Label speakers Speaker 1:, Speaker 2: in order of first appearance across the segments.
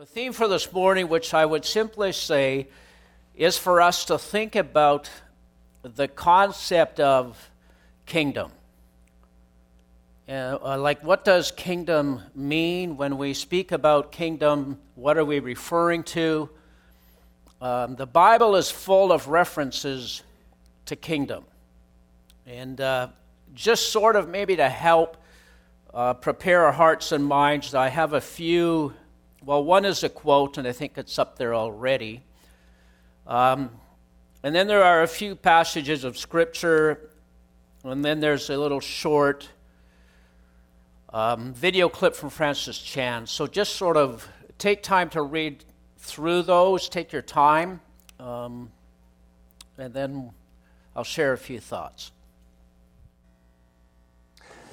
Speaker 1: The theme for this morning, which I would simply say, is for us to think about the concept of kingdom. Uh, like, what does kingdom mean? When we speak about kingdom, what are we referring to? Um, the Bible is full of references to kingdom. And uh, just sort of maybe to help uh, prepare our hearts and minds, I have a few. Well, one is a quote, and I think it's up there already. Um, and then there are a few passages of Scripture, and then there's a little short um, video clip from Francis Chan. So just sort of take time to read through those, take your time, um, and then I'll share a few thoughts.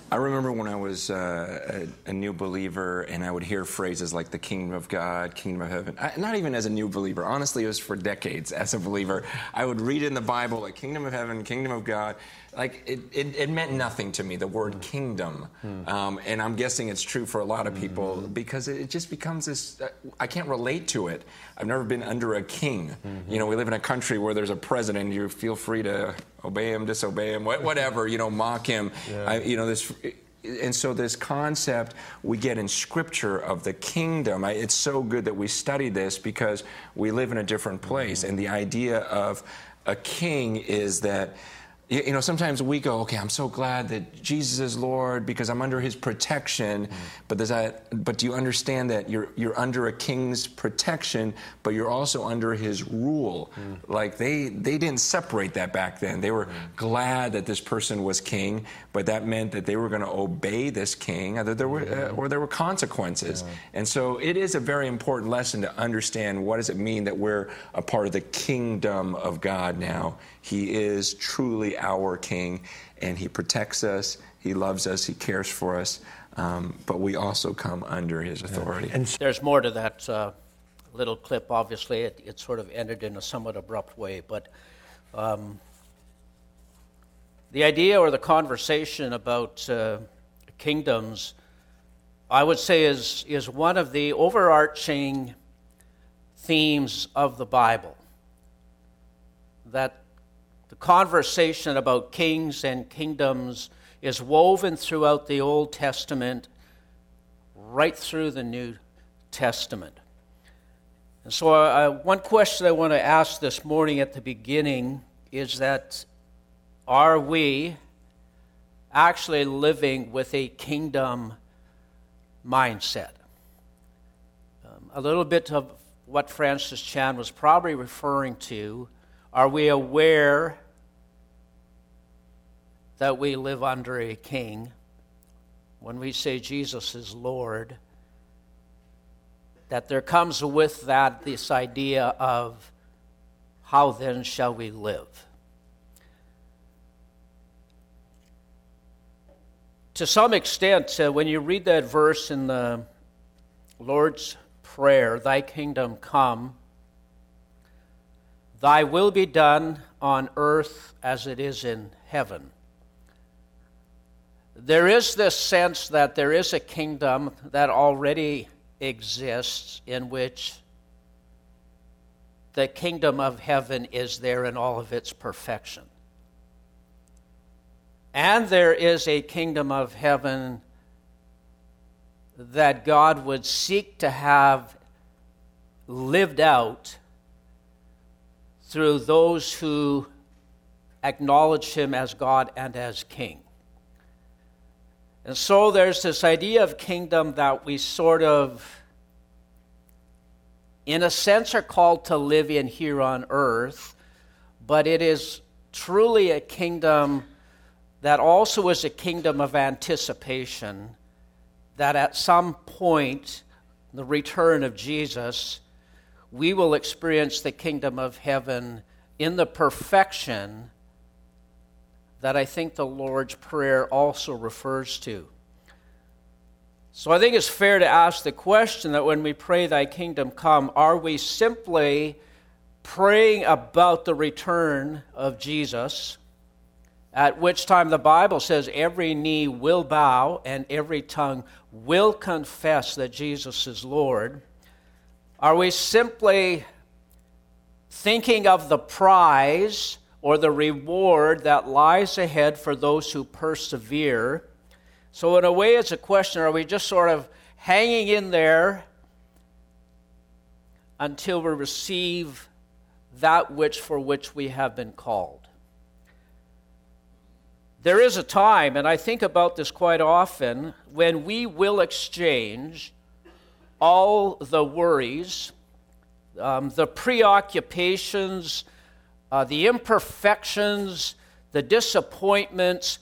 Speaker 2: I remember when I was uh, a, a, new believer and I would hear phrases like the kingdom of God, kingdom of heaven. I, not even as a new believer. Honestly, it was for decades as a believer. I would read in the Bible like kingdom of heaven, kingdom of God like it, it, it, meant nothing to me the word mm. kingdom mm. um, and i'm guessing it's true for a lot of people mm-hmm. because it just becomes this uh, i can't relate to it i've never been under a king mm-hmm. you know we live in a country where there's a president you feel free to obey him disobey him whatever you know mock him yeah. I, you know this and so this concept we get in scripture of the kingdom it's so good that we study this because we live in a different place mm-hmm. and the idea of a king is that you know, sometimes we go, okay, I'm so glad that Jesus is Lord because I'm under His protection. Mm. But does that? But do you understand that you're you're under a king's protection, but you're also under His rule? Mm. Like they they didn't separate that back then. They were mm. glad that this person was king, but that meant that they were going to obey this king, or there were uh, or there were consequences. Yeah. And so it is a very important lesson to understand what does it mean that we're a part of the kingdom of God now. He is truly our King, and He protects us, He loves us, He cares for us, um, but we also come under His authority.
Speaker 1: And there's more to that uh, little clip, obviously. It, it, sort of ended in a somewhat abrupt way, but. Um, the idea or the conversation about uh, kingdoms, I would say, is, is one of the overarching themes of the Bible. That the conversation about kings and kingdoms is woven throughout the Old Testament, right through the New Testament. And so, uh, one question I want to ask this morning at the beginning is that are we actually living with a kingdom mindset? Um, a little bit of what Francis Chan was probably referring to are we aware that we live under a king? When we say Jesus is Lord, that there comes with that this idea of how then shall we live? To some extent, uh, when you read that verse in the Lord's Prayer, Thy kingdom come, Thy will be done on earth as it is in heaven. There is this sense that there is a kingdom that already exists in which the kingdom of heaven is there in all of its perfection. And there is a kingdom of heaven that God would seek to have lived out through those who acknowledge him as God and as king. And so there's this idea of kingdom that we sort of, in a sense, are called to live in here on earth, but it is truly a kingdom that also is a kingdom of anticipation, that at some point, the return of Jesus, we will experience the kingdom of heaven in the perfection that I think the Lord's Prayer also refers to. So I think it's fair to ask the question that when we pray, Thy kingdom come, are we simply praying about the return of Jesus, at which time the Bible says every knee will bow and every tongue will confess that Jesus is Lord? Are we simply thinking of the prize or the reward that lies ahead for those who persevere? So, in a way, it's a question are we just sort of hanging in there until we receive that which for which we have been called? There is a time, and I think about this quite often, when we will exchange all the worries, um, the preoccupations, uh, the imperfections, the disappointments,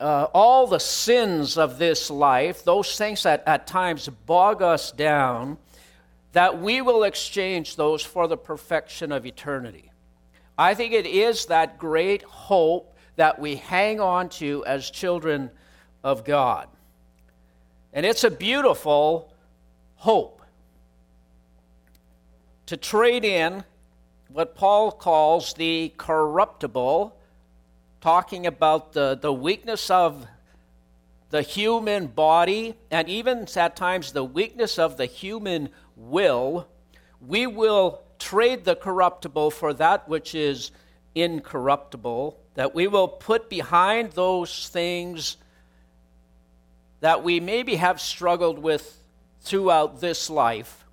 Speaker 1: uh, all the sins of this life, those things that at times bog us down, that we will exchange those for the perfection of eternity. I think it is that great hope that we hang on to as children of God. And it's a beautiful hope to trade in what Paul calls the corruptible, talking about the, the weakness of the human body and even at times the weakness of the human will. We will trade the corruptible for that which is incorruptible that we will put behind those things that we maybe have struggled with throughout this life,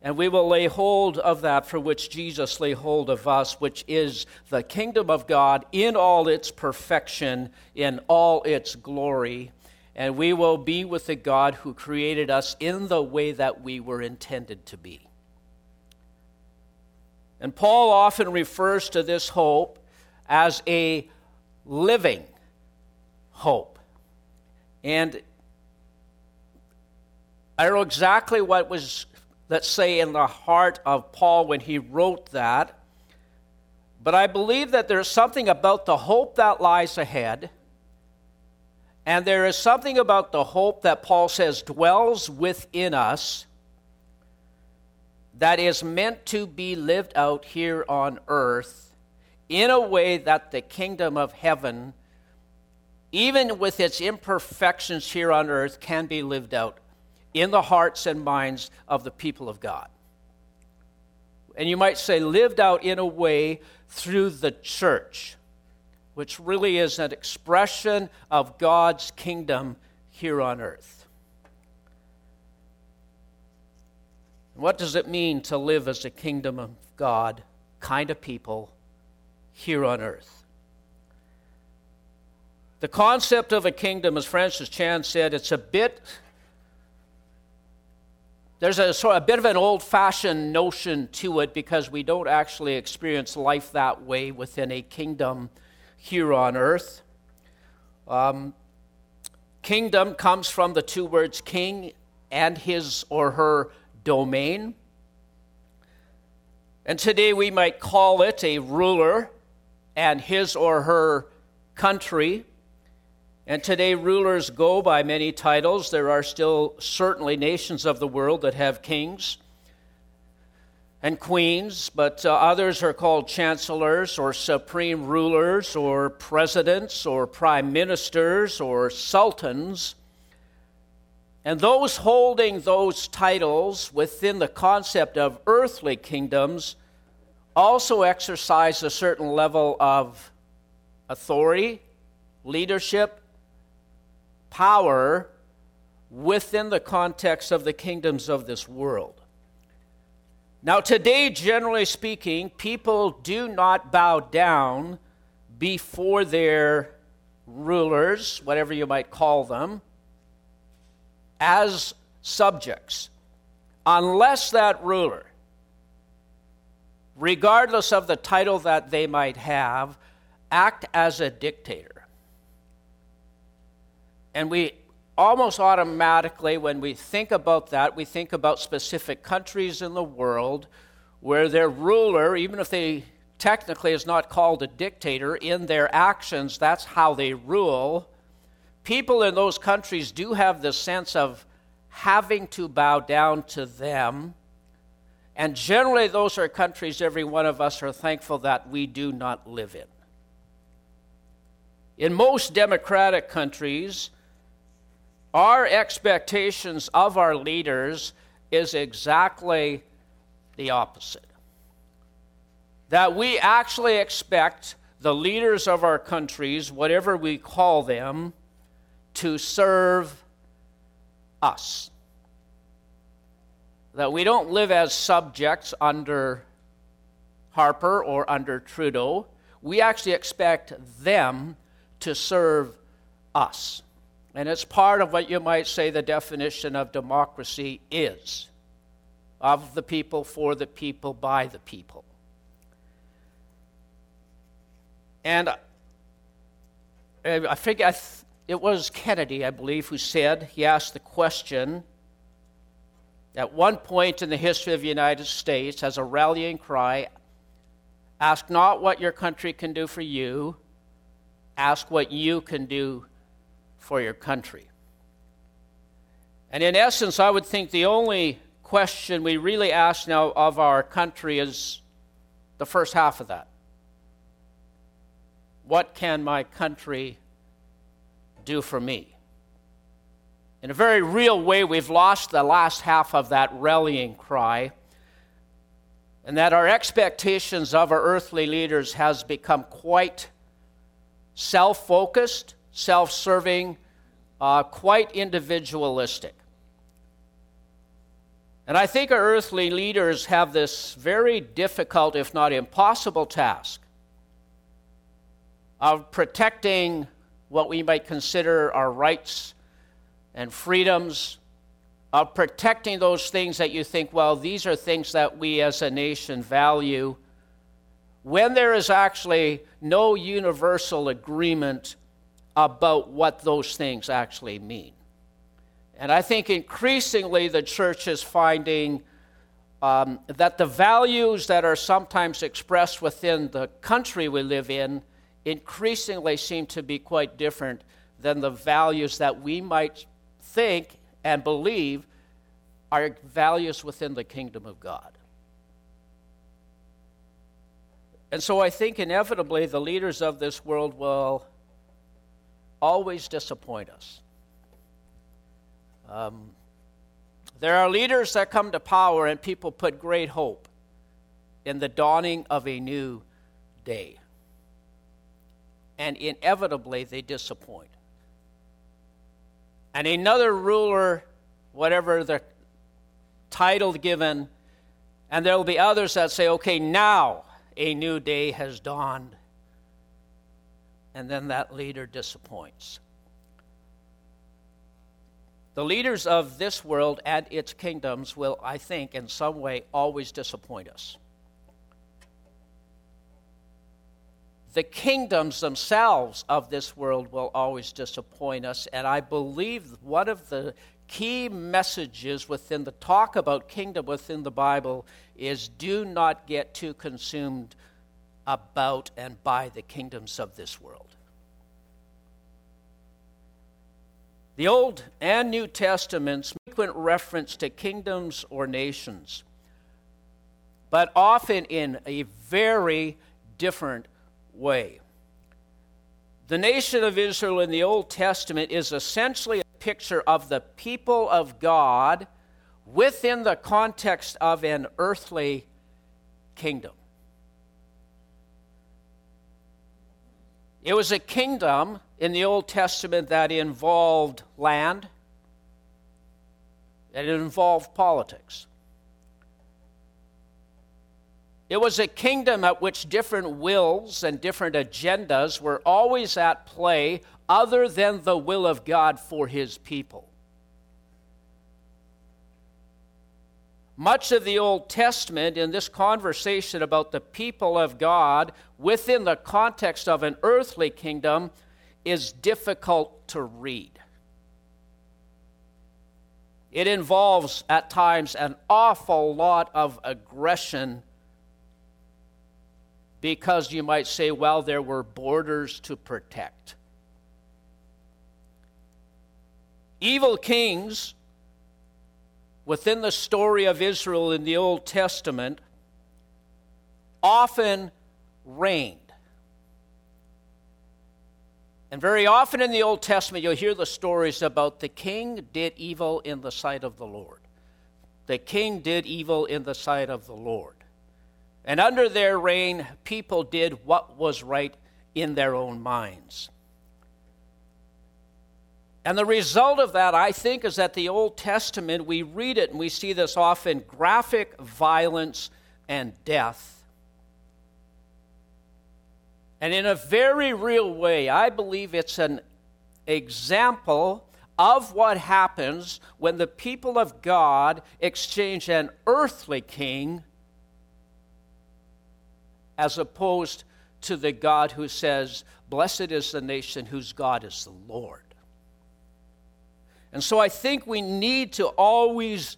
Speaker 1: and we will lay hold of that for which Jesus lay hold of us, which is the kingdom of God in all its perfection, in all its glory. And we will be with the God who created us in the way that we were intended to be. And Paul often refers to this hope as a living hope. And I don't know exactly what was, let's say, in the heart of Paul when he wrote that, but I believe that there's something about the hope that lies ahead. And there is something about the hope that Paul says dwells within us that is meant to be lived out here on earth in a way that the kingdom of heaven, even with its imperfections here on earth, can be lived out in the hearts and minds of the people of God. And you might say, lived out in a way through the church, which really is an expression of God's kingdom here on earth. What does it mean to live as a kingdom of God kind of people here on earth. The concept of a kingdom, as Francis Chan said, it's a bit, there's a, sort of a bit of an old fashioned notion to it because we don't actually experience life that way within a kingdom here on earth. Um, kingdom comes from the two words king and his or her domain. And today we might call it a ruler and his or her country. And today, rulers go by many titles. There are still certainly nations of the world that have kings and queens, but uh, others are called chancellors or supreme rulers or presidents or prime ministers or sultans. And those holding those titles within the concept of earthly kingdoms also exercise a certain level of authority, leadership, power within the context of the kingdoms of this world. Now, today, generally speaking, people do not bow down before their rulers, whatever you might call them, as subjects, unless that ruler regardless of the title that they might have, act as a dictator. And we almost automatically, when we think about that, we think about specific countries in the world where their ruler, even if they technically is not called a dictator, in their actions, that's how they rule. People in those countries do have the sense of having to bow down to them and generally, those are countries every one of us are thankful that we do not live in. In most democratic countries, our expectations of our leaders is exactly the opposite. That we actually expect the leaders of our countries, whatever we call them, to serve us. That we don't live as subjects under Harper or under Trudeau. We actually expect them to serve us. And it's part of what you might say the definition of democracy is of the people, for the people, by the people. And I think it was Kennedy, I believe, who said, he asked the question at one point in the history of the United States as a rallying cry ask not what your country can do for you, ask what you can do for your country. And in essence, I would think the only question we really ask now of our country is the first half of that. What can my country do for me? In a very real way, we've lost the last half of that rallying cry, and that our expectations of our earthly leaders has become quite self focused, self serving, uh, quite individualistic. And I think our earthly leaders have this very difficult, if not impossible, task of protecting what we might consider our rights and freedoms, of protecting those things that you think, well, these are things that we as a nation value, when there is actually no universal agreement about what those things actually mean. And I think increasingly the church is finding um, that the values that are sometimes expressed within the country we live in increasingly seem to be quite different than the values that we might think and believe are values within the kingdom of God. And so I think inevitably the leaders of this world will always disappoint us. Um, there are leaders that come to power, and people put great hope in the dawning of a new day. And inevitably, they disappoint. And another ruler, whatever the title given, and there will be others that say, okay, now a new day has dawned. And then that leader disappoints. The leaders of this world and its kingdoms will, I think, in some way always disappoint us. The kingdoms themselves of this world will always disappoint us, and I believe one of the key messages within the talk about kingdom within the Bible is do not get too consumed about and by the kingdoms of this world. The Old and New Testaments frequent reference to kingdoms or nations, but often in a very different way. The nation of Israel in the Old Testament is essentially a picture of the people of God within the context of an earthly kingdom. It was a kingdom in the Old Testament that involved land, it involved politics. It was a kingdom at which different wills and different agendas were always at play, other than the will of God for his people. Much of the Old Testament in this conversation about the people of God within the context of an earthly kingdom is difficult to read. It involves, at times, an awful lot of aggression because you might say, well, there were borders to protect. Evil kings within the story of Israel in the Old Testament often reigned. And very often in the Old Testament, you'll hear the stories about the king did evil in the sight of the Lord. the king did evil in the sight of the Lord. And under their reign, people did what was right in their own minds. And the result of that, I think, is that the Old Testament, we read it and we see this often graphic violence and death. And in a very real way, I believe it's an example of what happens when the people of God exchange an earthly king as opposed to the God who says, Blessed is the nation whose God is the Lord. And so I think we need to always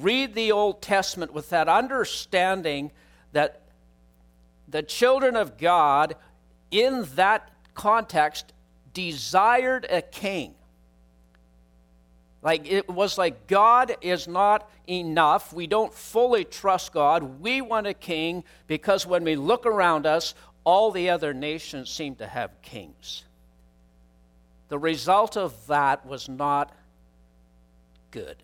Speaker 1: read the Old Testament with that understanding that the children of God, in that context, desired a king. Like it was like God is not enough. We don't fully trust God. We want a king because when we look around us, all the other nations seem to have kings. The result of that was not good.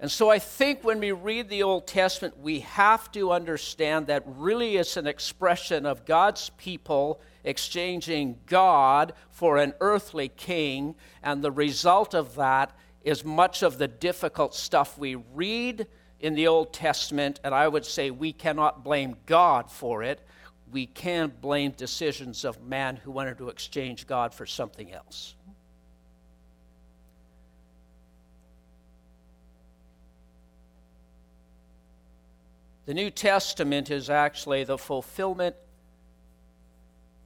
Speaker 1: And so I think when we read the Old Testament, we have to understand that really it's an expression of God's people exchanging God for an earthly king, and the result of that is much of the difficult stuff we read in the Old Testament, and I would say we cannot blame God for it. We can blame decisions of man who wanted to exchange God for something else. The New Testament is actually the fulfillment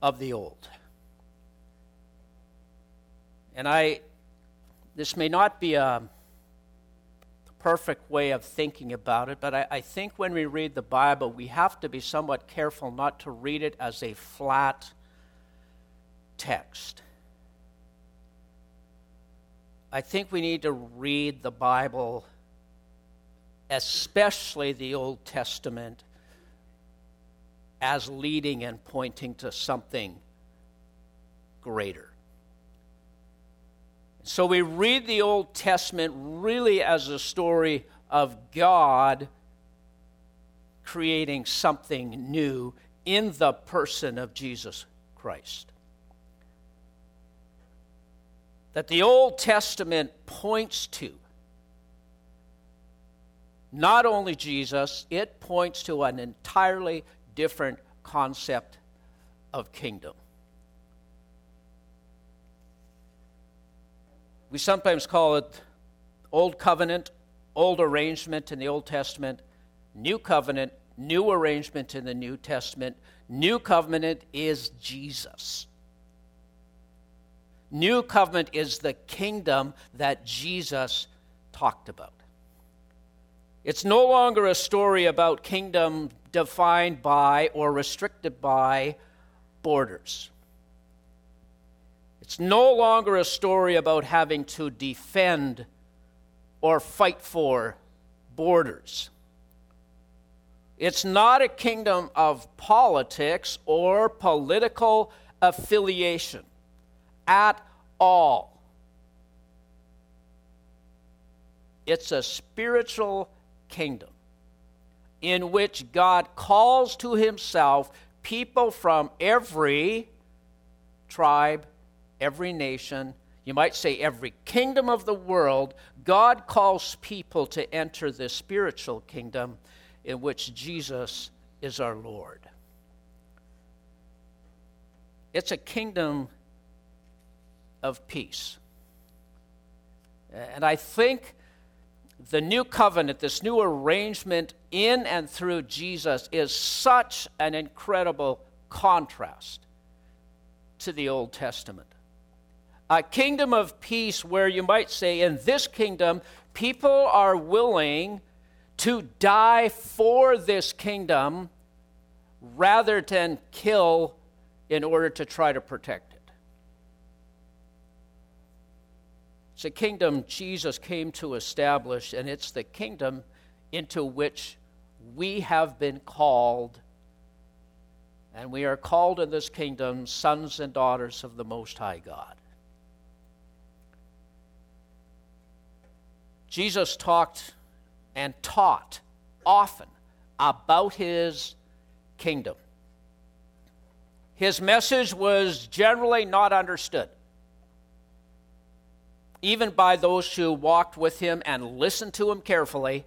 Speaker 1: of the old. And I, this may not be a perfect way of thinking about it, but I, I, think when we read the Bible, we have to be somewhat careful not to read it as a flat text. I think we need to read the Bible, especially the Old Testament, as leading and pointing to something greater. So we read the Old Testament really as a story of God creating something new in the person of Jesus Christ. That the Old Testament points to not only Jesus, it points to an entirely different concept of kingdom. We sometimes call it Old Covenant, Old Arrangement in the Old Testament, New Covenant, New Arrangement in the New Testament. New Covenant is Jesus. New Covenant is the kingdom that Jesus talked about. It's no longer a story about kingdom defined by or restricted by borders. It's no longer a story about having to defend or fight for borders. It's not a kingdom of politics or political affiliation at all. It's a spiritual kingdom in which God calls to himself people from every tribe, every nation, you might say every kingdom of the world. God calls people to enter this spiritual kingdom in which Jesus is our Lord. It's a kingdom of peace. And I think the new covenant, this new arrangement in and through Jesus, is such an incredible contrast to the Old Testament. A kingdom of peace where you might say, in this kingdom, people are willing to die for this kingdom rather than kill in order to try to protect it. It's a kingdom Jesus came to establish, and it's the kingdom into which we have been called. And we are called in this kingdom sons and daughters of the Most High God. Jesus talked and taught often about his kingdom. His message was generally not understood, even by those who walked with him and listened to him carefully.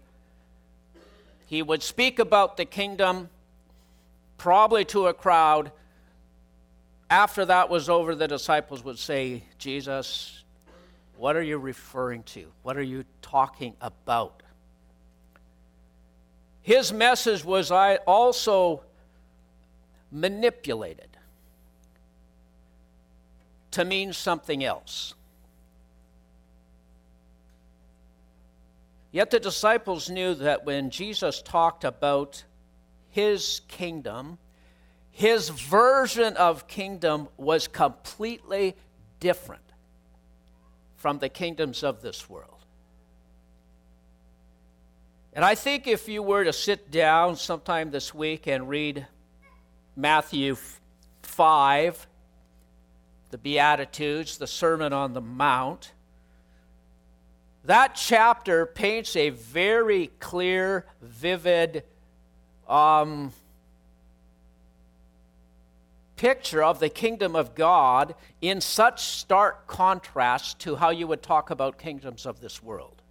Speaker 1: He would speak about the kingdom, probably to a crowd. After that was over, the disciples would say, Jesus, what are you referring to? What are you talking about? His message was I also manipulated to mean something else. Yet the disciples knew that when Jesus talked about his kingdom, his version of kingdom was completely different from the kingdoms of this world. And I think if you were to sit down sometime this week and read Matthew 5, the Beatitudes, the Sermon on the Mount, that chapter paints a very clear, vivid um, picture of the kingdom of God in such stark contrast to how you would talk about kingdoms of this world.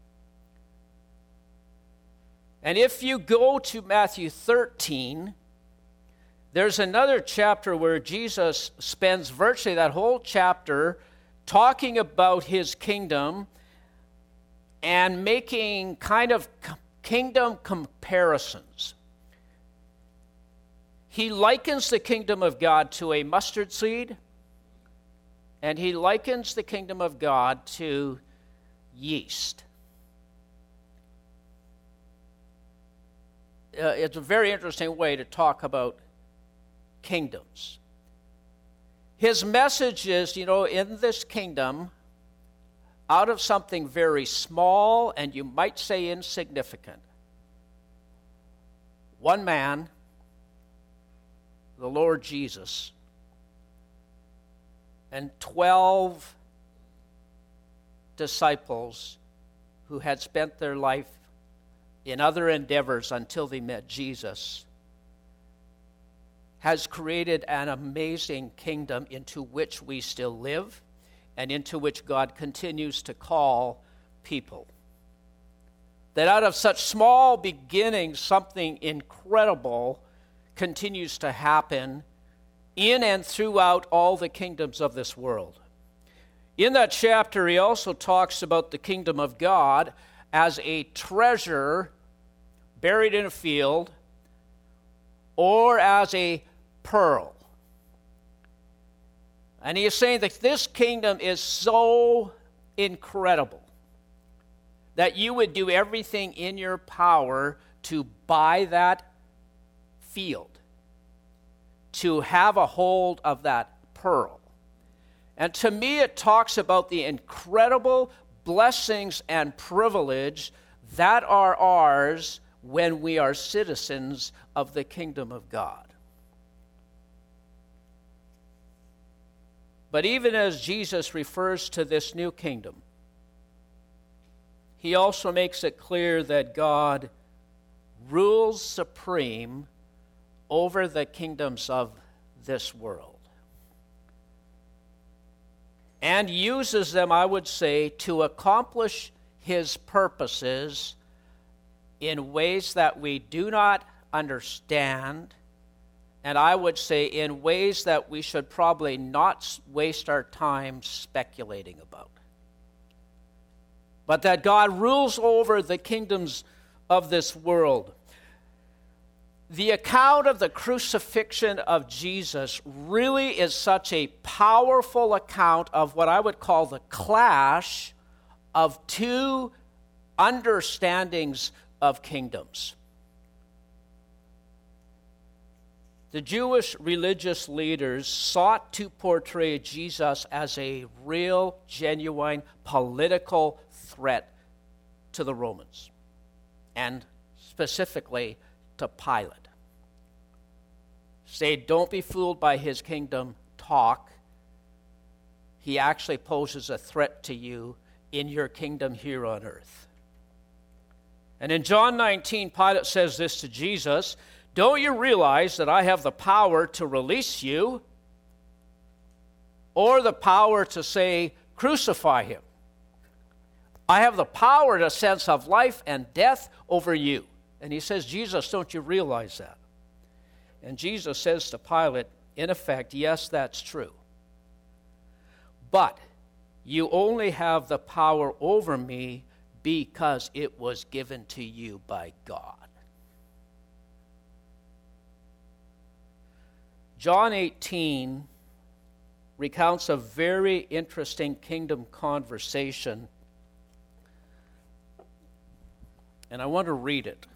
Speaker 1: And if you go to Matthew 13, there's another chapter where Jesus spends virtually that whole chapter talking about his kingdom and making kind of kingdom comparisons. He likens the kingdom of God to a mustard seed, and he likens the kingdom of God to yeast. uh, it's a very interesting way to talk about kingdoms. His message is you know, in this kingdom, out of something very small and you might say insignificant, one man, the Lord Jesus, and 12 disciples who had spent their life in other endeavors until they met Jesus, has created an amazing kingdom into which we still live and into which God continues to call people. That out of such small beginnings, something incredible continues to happen in and throughout all the kingdoms of this world. In that chapter, he also talks about the kingdom of God as a treasure buried in a field or as a pearl. And he is saying that this kingdom is so incredible that you would do everything in your power to buy that field, to have a hold of that pearl. And to me, it talks about the incredible blessings and privilege that are ours when we are citizens of the kingdom of God. But even as Jesus refers to this new kingdom, he also makes it clear that God rules supreme over the kingdoms of this world and uses them, I would say, to accomplish his purposes in ways that we do not understand, and I would say in ways that we should probably not waste our time speculating about. But that God rules over the kingdoms of this world. The account of the crucifixion of Jesus really is such a powerful account of what I would call the clash of two understandings of kingdoms. The Jewish religious leaders sought to portray Jesus as a real, genuine political threat to the Romans, and specifically to Pilate. Say, don't be fooled by his kingdom talk. He actually poses a threat to you in your kingdom here on earth. And in John 19, Pilate says this to Jesus Don't you realize that I have the power to release you or the power to say, Crucify him? I have the power to sense of life and death over you. And he says, Jesus, don't you realize that? And Jesus says to Pilate, in effect, yes, that's true. But you only have the power over me because it was given to you by God. John 18 recounts a very interesting kingdom conversation, and I want to read it.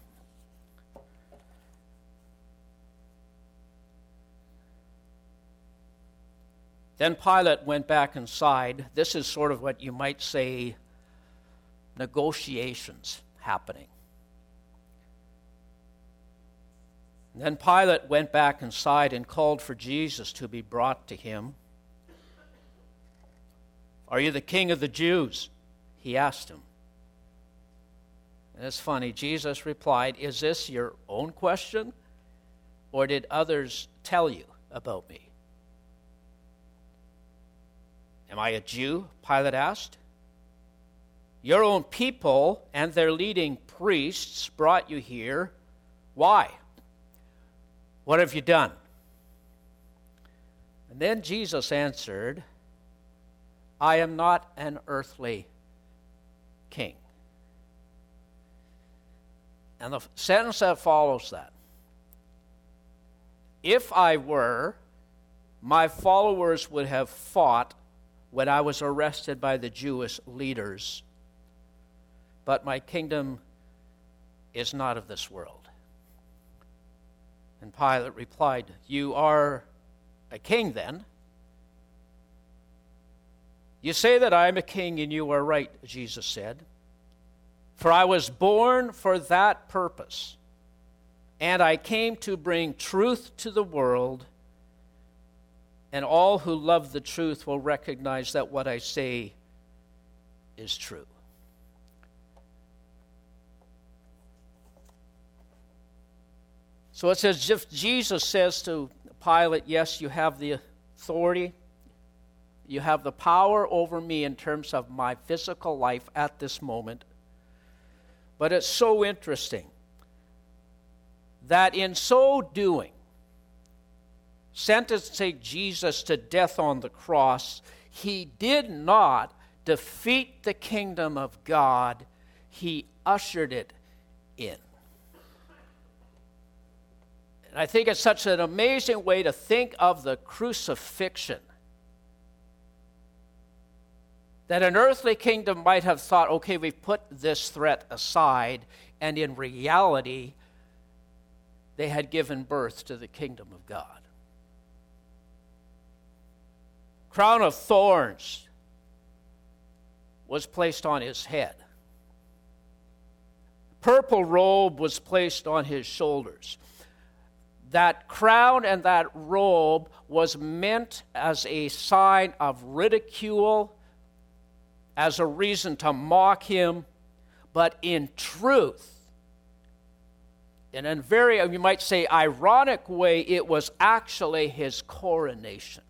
Speaker 1: Then Pilate went back inside. This is sort of what you might say negotiations happening. Then Pilate went back inside and called for Jesus to be brought to him. Are you the king of the Jews? He asked him. And it's funny, Jesus replied, Is this your own question? Or did others tell you about me? Am I a Jew? Pilate asked. Your own people and their leading priests brought you here. Why? What have you done? And then Jesus answered, I am not an earthly king. And the sentence that follows that if I were, my followers would have fought when I was arrested by the Jewish leaders. But my kingdom is not of this world. And Pilate replied, You are a king then? You say that I am a king, and you are right, Jesus said. For I was born for that purpose, and I came to bring truth to the world and all who love the truth will recognize that what I say is true. So it says, if Jesus says to Pilate, Yes, you have the authority, you have the power over me in terms of my physical life at this moment. But it's so interesting that in so doing, sentencing Jesus to death on the cross, he did not defeat the kingdom of God, he ushered it in. And I think it's such an amazing way to think of the crucifixion. That an earthly kingdom might have thought, okay, we've put this threat aside, and in reality, they had given birth to the kingdom of God. crown of thorns was placed on his head. Purple robe was placed on his shoulders. That crown and that robe was meant as a sign of ridicule, as a reason to mock him, but in truth, in a very, you might say, ironic way, it was actually his coronation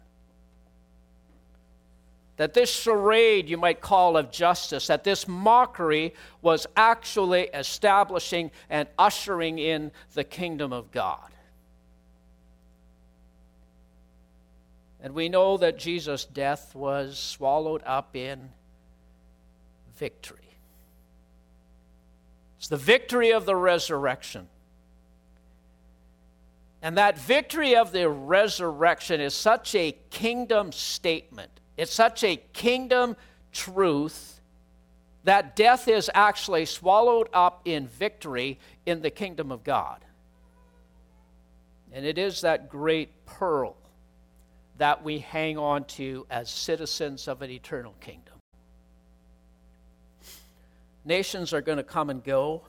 Speaker 1: that this charade, you might call, of justice, that this mockery was actually establishing and ushering in the kingdom of God. And we know that Jesus' death was swallowed up in victory. It's the victory of the resurrection. And that victory of the resurrection is such a kingdom statement it's such a kingdom truth that death is actually swallowed up in victory in the kingdom of God. And it is that great pearl that we hang on to as citizens of an eternal kingdom. Nations are going to come and go.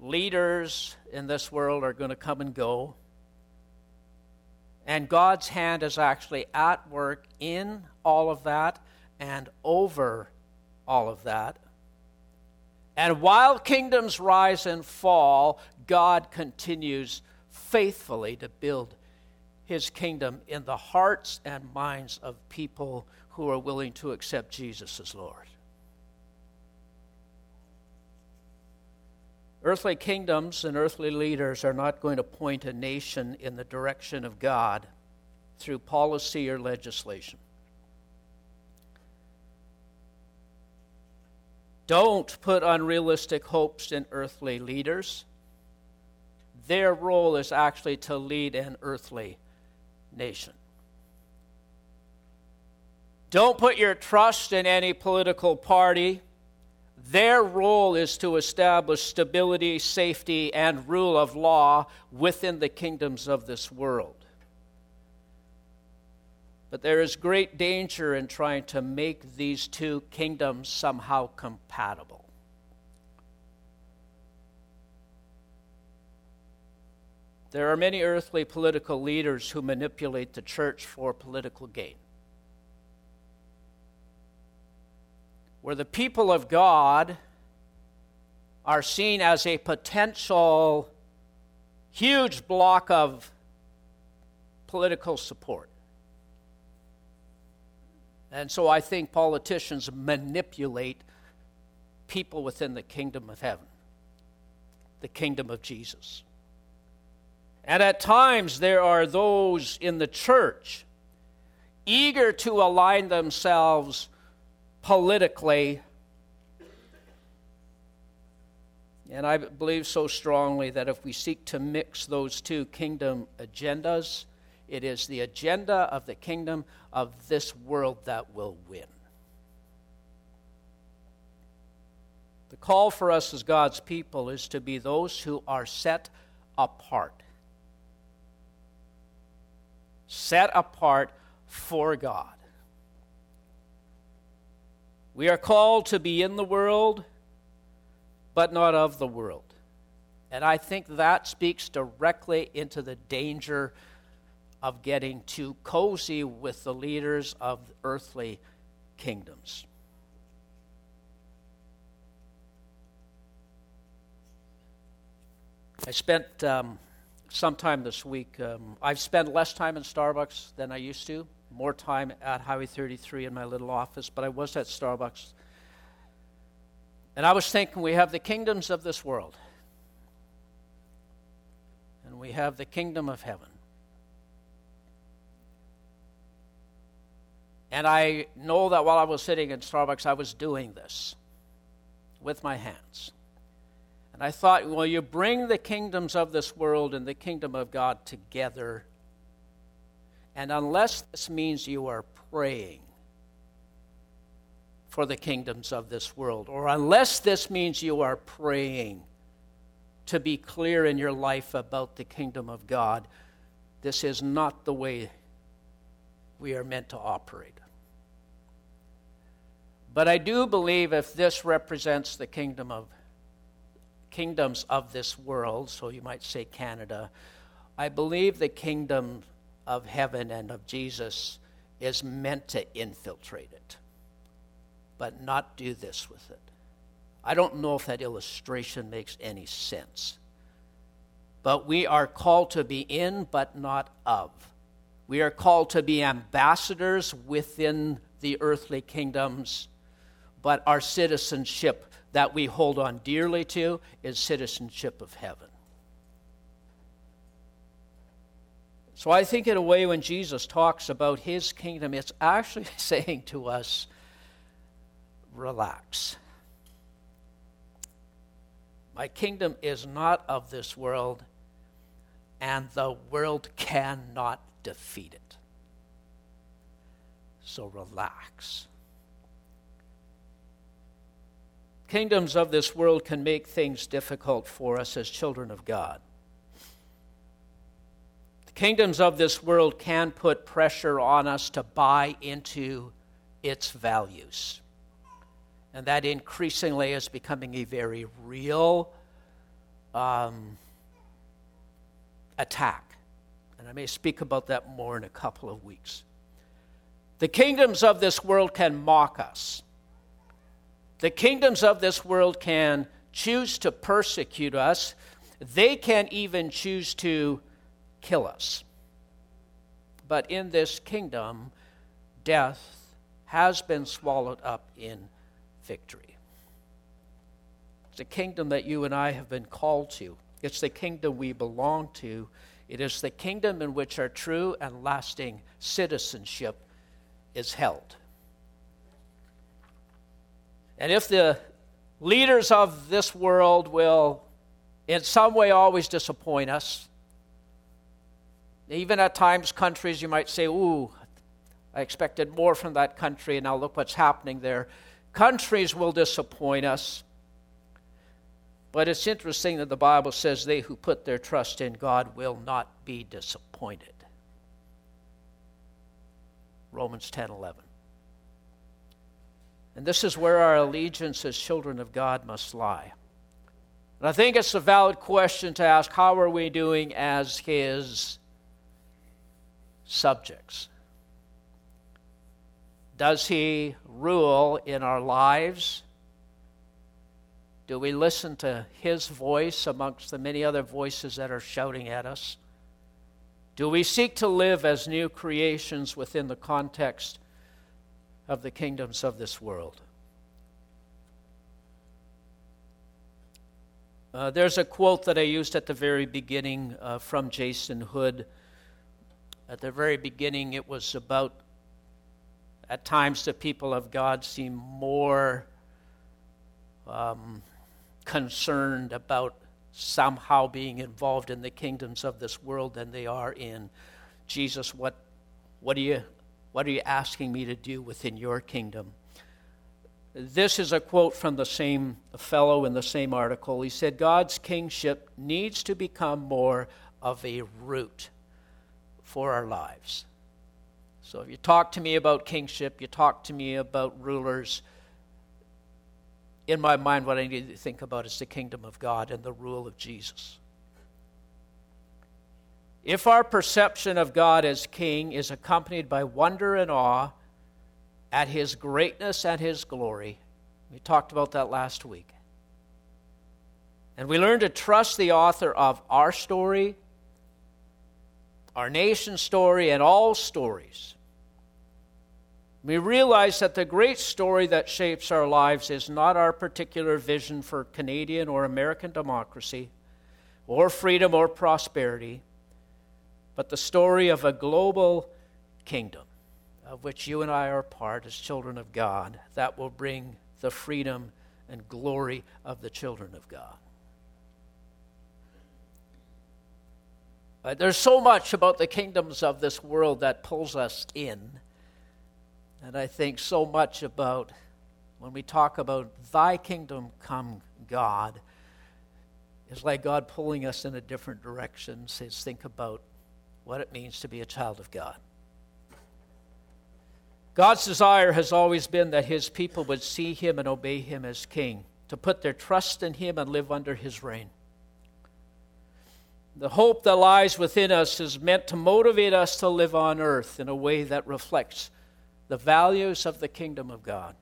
Speaker 1: Leaders in this world are going to come and go. And God's hand is actually at work in all of that and over all of that. And while kingdoms rise and fall, God continues faithfully to build his kingdom in the hearts and minds of people who are willing to accept Jesus as Lord. Earthly kingdoms and earthly leaders are not going to point a nation in the direction of God through policy or legislation. Don't put unrealistic hopes in earthly leaders. Their role is actually to lead an earthly nation. Don't put your trust in any political party. Their role is to establish stability, safety, and rule of law within the kingdoms of this world. But there is great danger in trying to make these two kingdoms somehow compatible. There are many earthly political leaders who manipulate the church for political gain. Where the people of God are seen as a potential huge block of political support. And so I think politicians manipulate people within the kingdom of heaven, the kingdom of Jesus. And at times there are those in the church eager to align themselves politically. And I believe so strongly that if we seek to mix those two kingdom agendas, it is the agenda of the kingdom of this world that will win. The call for us as God's people is to be those who are set apart set apart for God. We are called to be in the world, but not of the world. And I think that speaks directly into the danger of getting too cozy with the leaders of earthly kingdoms. I spent um, sometime this week. Um, I've spent less time in Starbucks than I used to, more time at Highway 33 in my little office, but I was at Starbucks. And I was thinking, we have the kingdoms of this world, and we have the kingdom of heaven. And I know that while I was sitting in Starbucks, I was doing this with my hands. And I thought, well, you bring the kingdoms of this world and the kingdom of God together. And unless this means you are praying for the kingdoms of this world, or unless this means you are praying to be clear in your life about the kingdom of God, this is not the way we are meant to operate. But I do believe if this represents the kingdom of kingdoms of this world, so you might say Canada, I believe the kingdom of heaven and of Jesus is meant to infiltrate it, but not do this with it. I don't know if that illustration makes any sense. But we are called to be in, but not of. We are called to be ambassadors within the earthly kingdoms, but our citizenship that we hold on dearly to is citizenship of heaven. So I think, in a way, when Jesus talks about his kingdom, it's actually saying to us, relax. My kingdom is not of this world, and the world cannot defeat it. So relax. Kingdoms of this world can make things difficult for us as children of God. The kingdoms of this world can put pressure on us to buy into its values. And that increasingly is becoming a very real um, attack. And I may speak about that more in a couple of weeks. The kingdoms of this world can mock us The kingdoms of this world can choose to persecute us, they can even choose to kill us. But in this kingdom, death has been swallowed up in victory. It's a kingdom that you and I have been called to, it's the kingdom we belong to. It is the kingdom in which our true and lasting citizenship is held. And if the leaders of this world will, in some way, always disappoint us, even at times, countries you might say, Ooh, I expected more from that country, and now look what's happening there. Countries will disappoint us. But it's interesting that the Bible says they who put their trust in God will not be disappointed. Romans 10 11. And this is where our allegiance as children of God must lie. And I think it's a valid question to ask how are we doing as His subjects? Does He rule in our lives? Do we listen to His voice amongst the many other voices that are shouting at us? Do we seek to live as new creations within the context of the kingdoms of this world? Uh, there's a quote that I used at the very beginning uh, from Jason Hood. At the very beginning, it was about at times the people of God seem more um, concerned about somehow being involved in the kingdoms of this world than they are in Jesus. What, what, do you, what are you asking me to do within your kingdom? This is a quote from the same fellow in the same article. He said, God's kingship needs to become more of a root for our lives. So if you talk to me about kingship, you talk to me about rulers, in my mind, what I need to think about is the kingdom of God and the rule of Jesus. If our perception of God as king is accompanied by wonder and awe at his greatness and his glory, we talked about that last week. And we learn to trust the author of our story, our nation's story, and all stories we realize that the great story that shapes our lives is not our particular vision for Canadian or American democracy, or freedom or prosperity, but the story of a global kingdom of which you and I are part as children of God that will bring the freedom and glory of the children of God. Uh, there's so much about the kingdoms of this world that pulls us in and I think so much about when we talk about thy kingdom come, God, is like God pulling us in a different direction. Says, think about what it means to be a child of God. God's desire has always been that his people would see him and obey him as king, to put their trust in him and live under his reign. The hope that lies within us is meant to motivate us to live on earth in a way that reflects the values of the kingdom of God.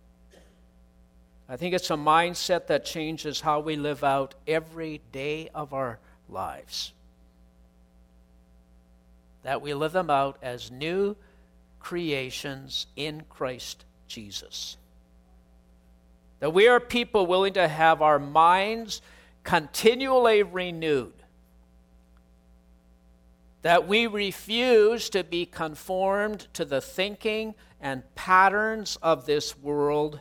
Speaker 1: I think it's a mindset that changes how we live out every day of our lives. That we live them out as new creations in Christ Jesus. That we are people willing to have our minds continually renewed. That we refuse to be conformed to the thinking and patterns of this world,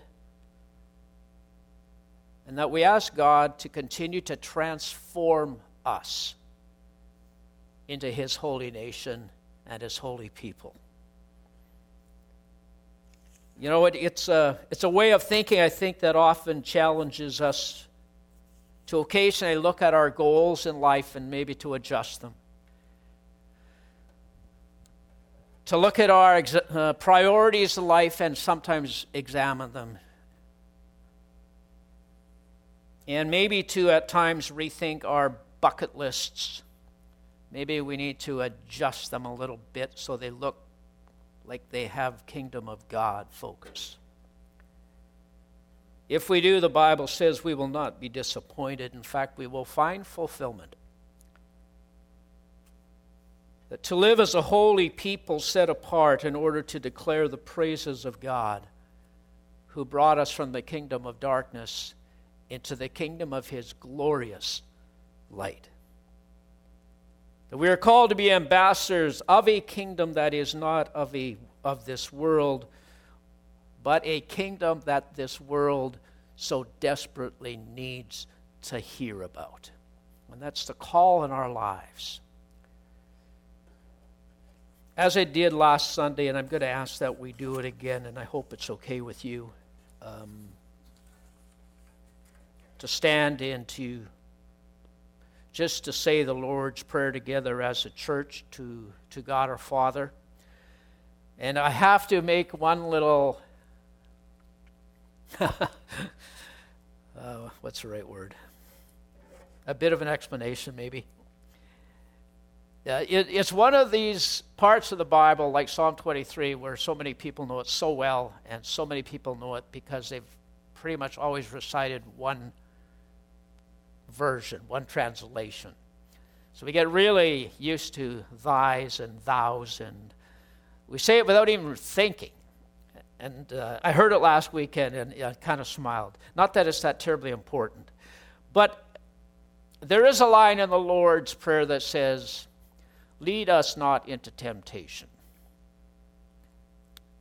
Speaker 1: and that we ask God to continue to transform us into His holy nation and His holy people. You know, it, it's, a, it's a way of thinking, I think, that often challenges us to occasionally look at our goals in life and maybe to adjust them. to look at our ex- uh, priorities in life and sometimes examine them. And maybe to at times rethink our bucket lists. Maybe we need to adjust them a little bit so they look like they have kingdom of God focus. If we do, the Bible says we will not be disappointed. In fact, we will find fulfillment. That to live as a holy people set apart in order to declare the praises of God, who brought us from the kingdom of darkness into the kingdom of his glorious light. We are called to be ambassadors of a kingdom that is not of, a, of this world, but a kingdom that this world so desperately needs to hear about. And that's the call in our lives. As I did last Sunday, and I'm going to ask that we do it again, and I hope it's okay with you, um, to stand and to just to say the Lord's Prayer together as a church to, to God our Father. And I have to make one little uh, what's the right word? A bit of an explanation, maybe. Uh, it, it's one of these parts of the Bible, like Psalm 23, where so many people know it so well, and so many people know it because they've pretty much always recited one version, one translation. So we get really used to thys and thous, and we say it without even thinking. And uh, I heard it last weekend and I kind of smiled. Not that it's that terribly important. But there is a line in the Lord's Prayer that says, Lead us not into temptation.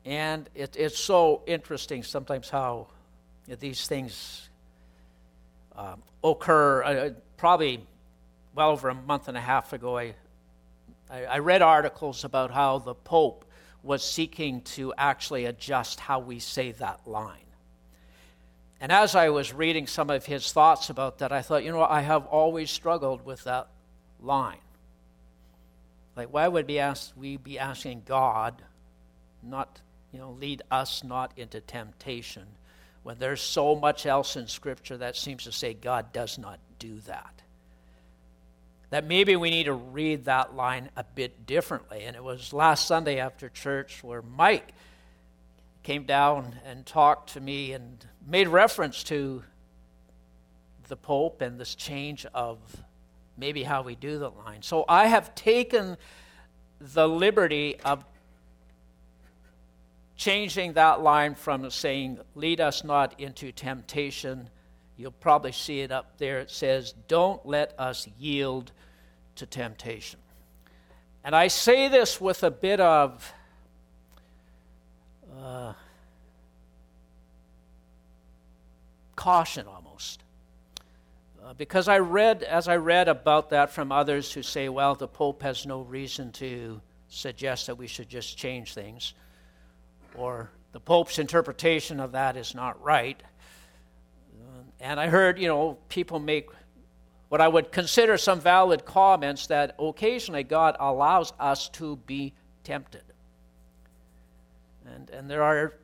Speaker 1: And it, it's so interesting sometimes how these things um, occur. Uh, probably well over a month and a half ago, I, I, I read articles about how the Pope was seeking to actually adjust how we say that line. And as I was reading some of his thoughts about that, I thought, you know, I have always struggled with that line. Like, why would be asked, we be asking God, not, you know, lead us not into temptation, when there's so much else in Scripture that seems to say God does not do that? that maybe we need to read that line a bit differently. And it was last Sunday after church where Mike came down and talked to me and made reference to the Pope and this change of maybe how we do the line. So I have taken the liberty of changing that line from saying, Lead us not into temptation You'll probably see it up there. It says, Don't let us yield to temptation. And I say this with a bit of uh, caution almost. Uh, because I read, as I read about that from others who say, well, the Pope has no reason to suggest that we should just change things, or the Pope's interpretation of that is not right. And I heard, you know, people make what I would consider some valid comments that occasionally God allows us to be tempted. And, and there are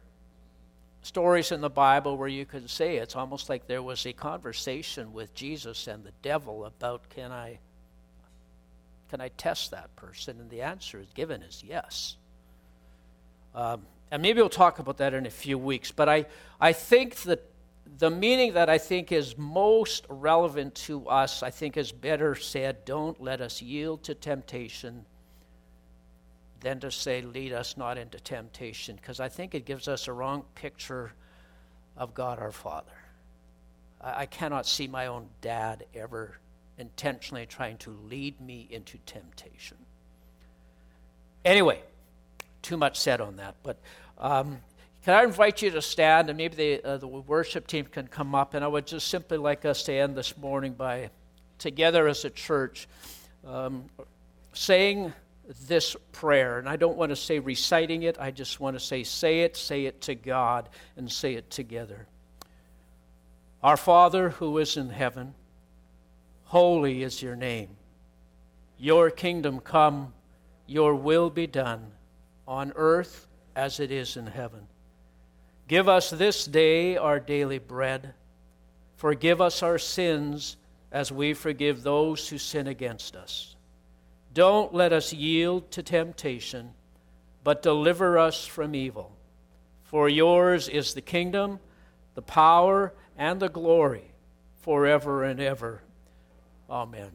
Speaker 1: stories in the Bible where you can say it's almost like there was a conversation with Jesus and the devil about can I can I test that person? And the answer is given is yes. Um, and maybe we'll talk about that in a few weeks. But I, I think that the meaning that I think is most relevant to us, I think is better said don't let us yield to temptation than to say, lead us not into temptation, because I think it gives us a wrong picture of God our Father. I, I cannot see my own dad ever intentionally trying to lead me into temptation. Anyway, too much said on that, but. Um, can I invite you to stand and maybe the, uh, the worship team can come up? And I would just simply like us to end this morning by, together as a church, um, saying this prayer. And I don't want to say reciting it, I just want to say, say it, say it to God, and say it together. Our Father who is in heaven, holy is your name. Your kingdom come, your will be done, on earth as it is in heaven. Give us this day our daily bread. Forgive us our sins as we forgive those who sin against us. Don't let us yield to temptation, but deliver us from evil. For yours is the kingdom, the power and the glory forever and ever. Amen.